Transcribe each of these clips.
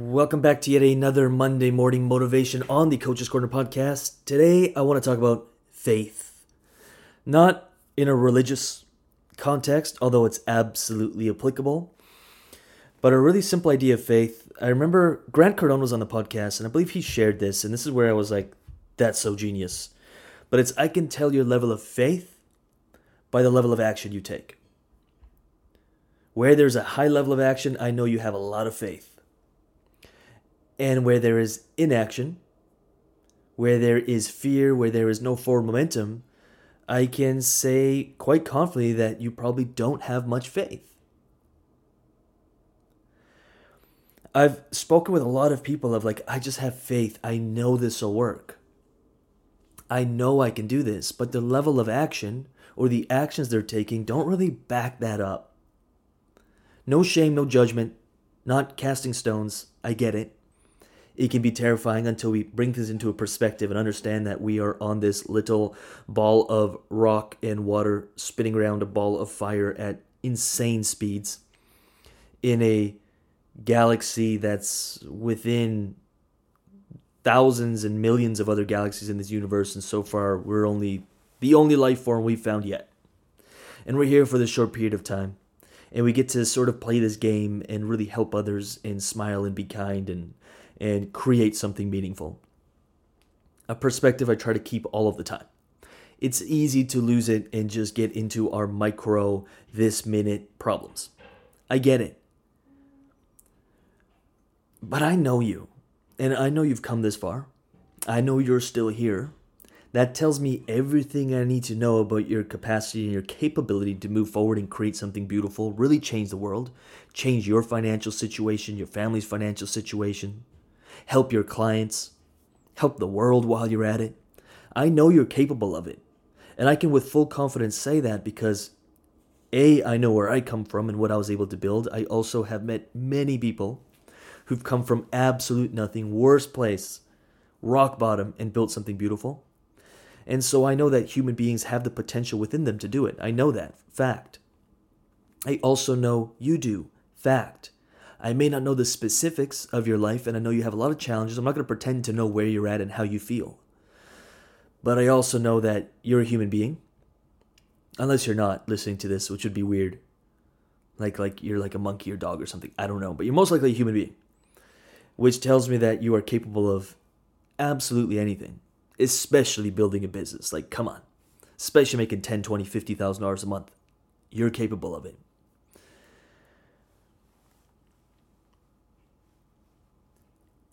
Welcome back to yet another Monday morning motivation on the Coaches Corner podcast. Today, I want to talk about faith. Not in a religious context, although it's absolutely applicable, but a really simple idea of faith. I remember Grant Cardone was on the podcast, and I believe he shared this, and this is where I was like, that's so genius. But it's I can tell your level of faith by the level of action you take. Where there's a high level of action, I know you have a lot of faith and where there is inaction, where there is fear, where there is no forward momentum, I can say quite confidently that you probably don't have much faith. I've spoken with a lot of people of like, I just have faith. I know this will work. I know I can do this, but the level of action or the actions they're taking don't really back that up. No shame, no judgment, not casting stones. I get it it can be terrifying until we bring things into a perspective and understand that we are on this little ball of rock and water spinning around a ball of fire at insane speeds in a galaxy that's within thousands and millions of other galaxies in this universe and so far we're only the only life form we've found yet. And we're here for this short period of time and we get to sort of play this game and really help others and smile and be kind and and create something meaningful. A perspective I try to keep all of the time. It's easy to lose it and just get into our micro, this minute problems. I get it. But I know you, and I know you've come this far. I know you're still here. That tells me everything I need to know about your capacity and your capability to move forward and create something beautiful, really change the world, change your financial situation, your family's financial situation, help your clients, help the world while you're at it. I know you're capable of it. And I can with full confidence say that because A, I know where I come from and what I was able to build. I also have met many people who've come from absolute nothing, worst place, rock bottom, and built something beautiful. And so I know that human beings have the potential within them to do it. I know that, fact. I also know you do, fact. I may not know the specifics of your life, and I know you have a lot of challenges. I'm not going to pretend to know where you're at and how you feel. But I also know that you're a human being. Unless you're not listening to this, which would be weird. Like like you're like a monkey or dog or something. I don't know, but you're most likely a human being. Which tells me that you are capable of absolutely anything, especially building a business. Like come on. Especially making 10, 20, 50,000 dollars a month. You're capable of it.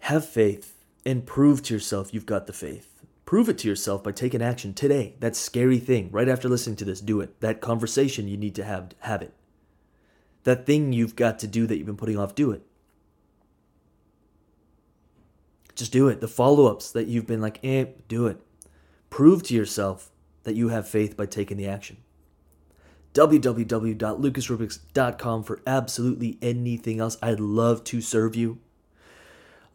Have faith and prove to yourself you've got the faith. Prove it to yourself by taking action today. That scary thing, right after listening to this, do it. That conversation you need to have, have it. That thing you've got to do that you've been putting off, do it. Just do it. The follow ups that you've been like, eh, do it. Prove to yourself that you have faith by taking the action. www.lucasrubix.com for absolutely anything else. I'd love to serve you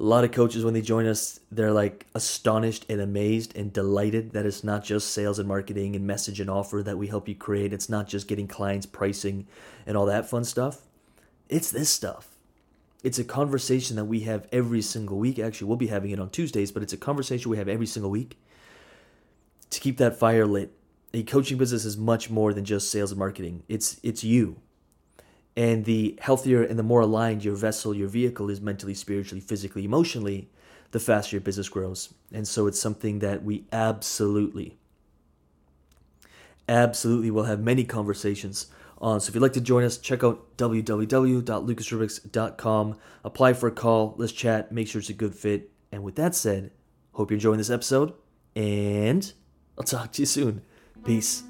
a lot of coaches when they join us they're like astonished and amazed and delighted that it's not just sales and marketing and message and offer that we help you create. It's not just getting clients pricing and all that fun stuff. It's this stuff. It's a conversation that we have every single week. Actually we'll be having it on tuesdays but it's a conversation we have every single week to keep that fire lit. A coaching business is much more than just sales and marketing. It's it's you and the healthier and the more aligned your vessel, your vehicle is mentally, spiritually, physically, emotionally, the faster your business grows. And so it's something that we absolutely, absolutely will have many conversations on. So if you'd like to join us, check out www.lucasrubix.com. Apply for a call. Let's chat. Make sure it's a good fit. And with that said, hope you're enjoying this episode. And I'll talk to you soon. Peace.